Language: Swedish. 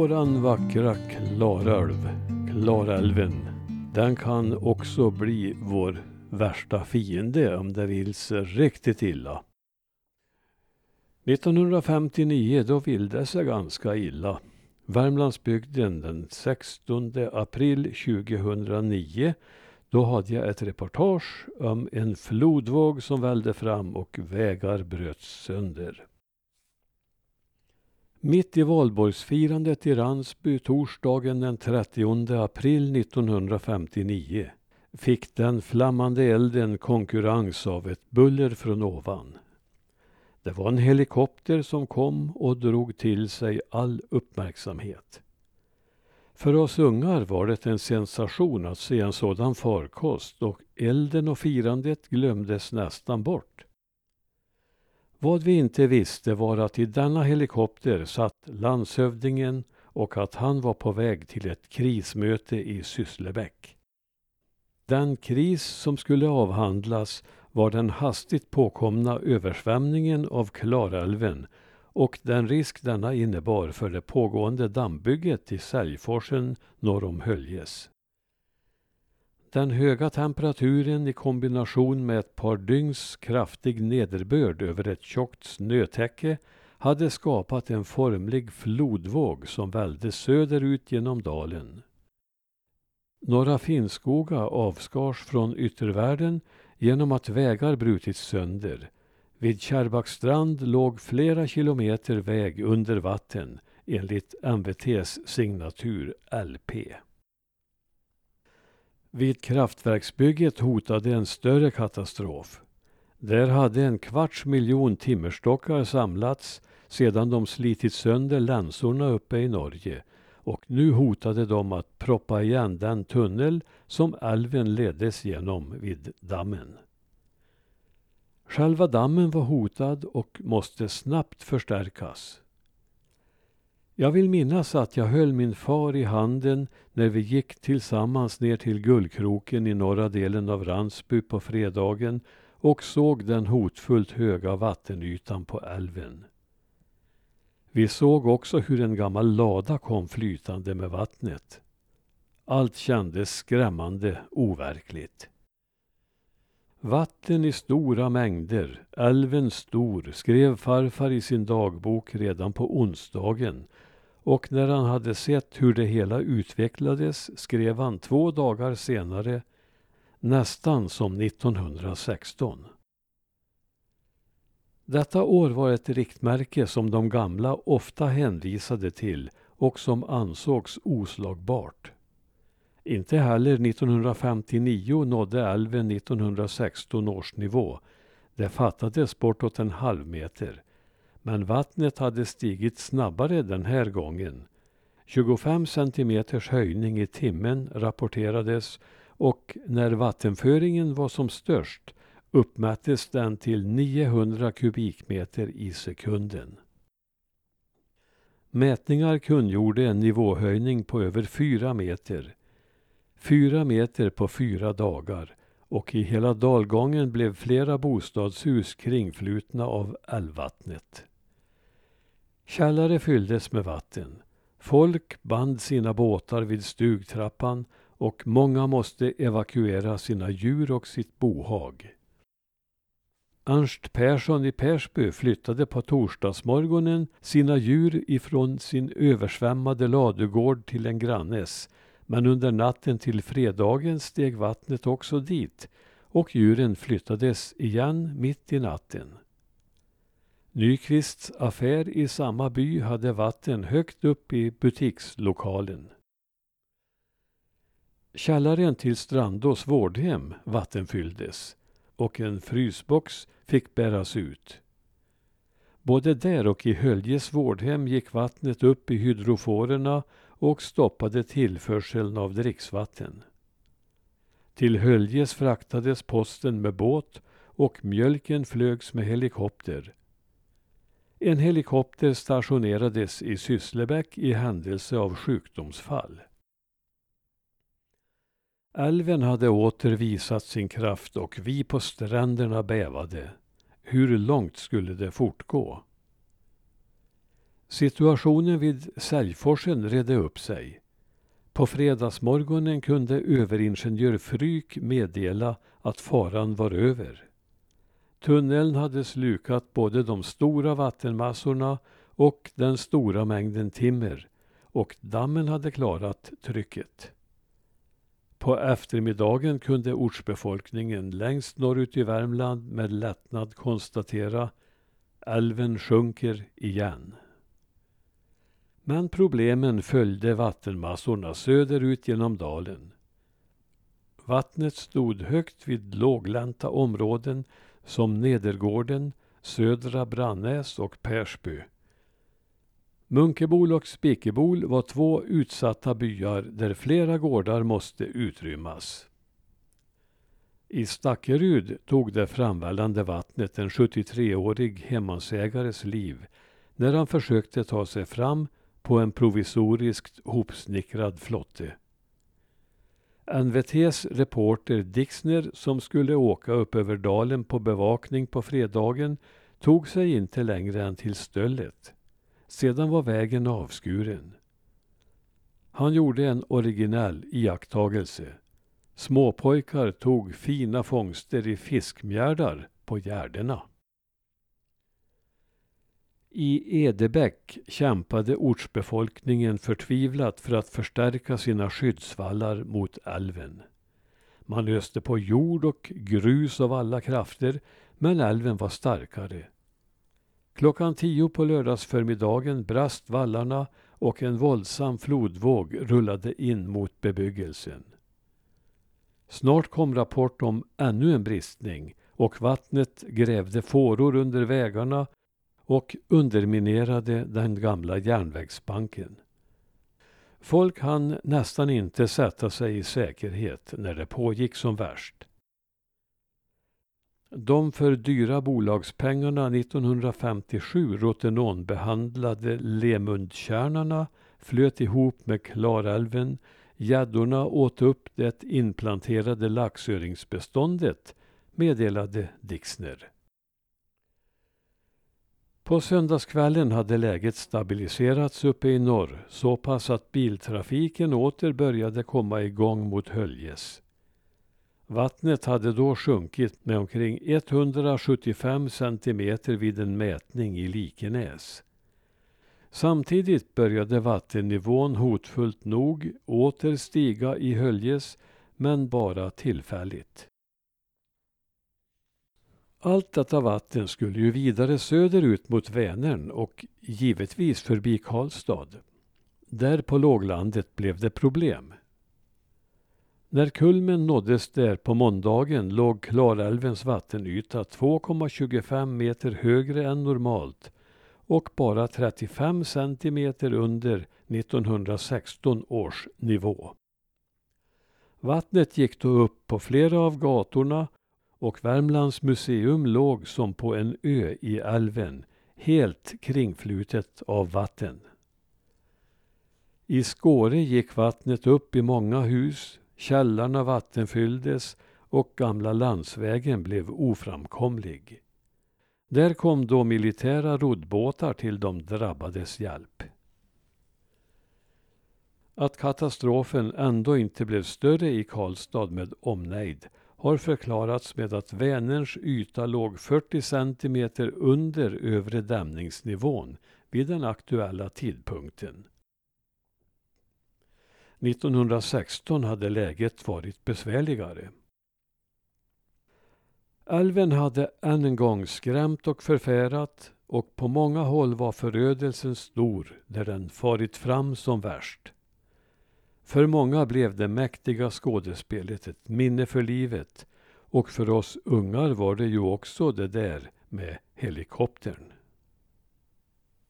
Våran vackra Klarälv, Klarälven, den kan också bli vår värsta fiende om det vill sig riktigt illa. 1959 då vill det sig ganska illa. Värmlandsbygden den 16 april 2009 då hade jag ett reportage om en flodvåg som välde fram och vägar bröts sönder. Mitt i valborgsfirandet i Ransby torsdagen den 30 april 1959 fick den flammande elden konkurrens av ett buller från ovan. Det var en helikopter som kom och drog till sig all uppmärksamhet. För oss ungar var det en sensation att se en sådan farkost och elden och firandet glömdes nästan bort. Vad vi inte visste var att i denna helikopter satt landshövdingen och att han var på väg till ett krismöte i Sysslebäck. Den kris som skulle avhandlas var den hastigt påkomna översvämningen av Klarälven och den risk denna innebar för det pågående dammbygget i Säljforsen norr om Höljes. Den höga temperaturen i kombination med ett par dygns kraftig nederbörd över ett tjockt snötäcke hade skapat en formlig flodvåg som välde söderut genom dalen. Norra Finnskoga avskars från yttervärlden genom att vägar brutits sönder. Vid Kärrbackstrand låg flera kilometer väg under vatten enligt MVTs signatur LP. Vid kraftverksbygget hotade en större katastrof. Där hade en kvarts miljon timmerstockar samlats sedan de slitit sönder länsorna uppe i Norge och nu hotade de att proppa igen den tunnel som älven leddes genom vid dammen. Själva dammen var hotad och måste snabbt förstärkas. Jag vill minnas att jag höll min far i handen när vi gick tillsammans ner till Gullkroken i norra delen av Ransby på fredagen och såg den hotfullt höga vattenytan på älven. Vi såg också hur en gammal lada kom flytande med vattnet. Allt kändes skrämmande overkligt. Vatten i stora mängder, älven stor, skrev farfar i sin dagbok redan på onsdagen och när han hade sett hur det hela utvecklades skrev han två dagar senare nästan som 1916. Detta år var ett riktmärke som de gamla ofta hänvisade till och som ansågs oslagbart. Inte heller 1959 nådde älven 1916 års nivå. Det fattades bortåt en halv meter. Men vattnet hade stigit snabbare den här gången. 25 centimeters höjning i timmen rapporterades och när vattenföringen var som störst uppmättes den till 900 kubikmeter i sekunden. Mätningar kungjorde en nivåhöjning på över fyra meter. Fyra meter på fyra dagar och i hela dalgången blev flera bostadshus kringflutna av älvvattnet. Källare fylldes med vatten. Folk band sina båtar vid stugtrappan och många måste evakuera sina djur och sitt bohag. Ernst Persson i Persby flyttade på torsdagsmorgonen sina djur ifrån sin översvämmade ladugård till en grannes. Men under natten till fredagen steg vattnet också dit och djuren flyttades igen mitt i natten. Nyqvists affär i samma by hade vatten högt upp i butikslokalen. Källaren till Strandås vårdhem vattenfylldes och en frysbox fick bäras ut. Både där och i Höljes vårdhem gick vattnet upp i hydroforerna och stoppade tillförseln av dricksvatten. Till Höljes fraktades posten med båt och mjölken flögs med helikopter. En helikopter stationerades i Sysslebäck i händelse av sjukdomsfall. Älven hade åter visat sin kraft och vi på stränderna bävade. Hur långt skulle det fortgå? Situationen vid Säljforsen redde upp sig. På fredagsmorgonen kunde överingenjör Fryk meddela att faran var över. Tunneln hade slukat både de stora vattenmassorna och den stora mängden timmer och dammen hade klarat trycket. På eftermiddagen kunde ortsbefolkningen längst norrut i Värmland med lättnad konstatera älven sjunker igen. Men problemen följde vattenmassorna söderut genom dalen. Vattnet stod högt vid låglänta områden som Nedergården, Södra Brannäs och Persby. Munkebol och Spikebol var två utsatta byar där flera gårdar måste utrymmas. I Stackerud tog det framvällande vattnet en 73-årig hemmansägares liv när han försökte ta sig fram på en provisoriskt hopsnickrad flotte. NVTs reporter Dixner som skulle åka upp över dalen på bevakning på fredagen tog sig inte längre än till stöllet. Sedan var vägen avskuren. Han gjorde en originell iakttagelse. Småpojkar tog fina fångster i fiskmjärdar på gärdena. I Edebäck kämpade ortsbefolkningen förtvivlat för att förstärka sina skyddsvallar mot älven. Man öste på jord och grus av alla krafter, men älven var starkare. Klockan tio på lördagsförmiddagen brast vallarna och en våldsam flodvåg rullade in mot bebyggelsen. Snart kom rapport om ännu en bristning och vattnet grävde fåror under vägarna och underminerade den gamla järnvägsbanken. Folk hann nästan inte sätta sig i säkerhet när det pågick som värst. De för dyra bolagspengarna 1957 rotenonbehandlade Lemundkärnarna flöt ihop med Klarälven, gäddorna åt upp det inplanterade laxöringsbeståndet, meddelade Dixner. På söndagskvällen hade läget stabiliserats uppe i norr så pass att biltrafiken åter började komma igång mot Höljes. Vattnet hade då sjunkit med omkring 175 centimeter vid en mätning i Likenäs. Samtidigt började vattennivån hotfullt nog åter stiga i Höljes, men bara tillfälligt. Allt detta vatten skulle ju vidare söderut mot Vänern och givetvis förbi Karlstad. Där på låglandet blev det problem. När kulmen nåddes där på måndagen låg Klarälvens vattenyta 2,25 meter högre än normalt och bara 35 centimeter under 1916 års nivå. Vattnet gick då upp på flera av gatorna och Värmlands museum låg som på en ö i älven, helt kringflutet av vatten. I Skåre gick vattnet upp i många hus, källarna vattenfylldes och gamla landsvägen blev oframkomlig. Där kom då militära roddbåtar till de drabbades hjälp. Att katastrofen ändå inte blev större i Karlstad med omnejd har förklarats med att Vänerns yta låg 40 centimeter under övre dämningsnivån vid den aktuella tidpunkten. 1916 hade läget varit besvärligare. Älven hade än en gång skrämt och förfärat och på många håll var förödelsen stor där den farit fram som värst. För många blev det mäktiga skådespelet ett minne för livet och för oss ungar var det ju också det där med helikoptern.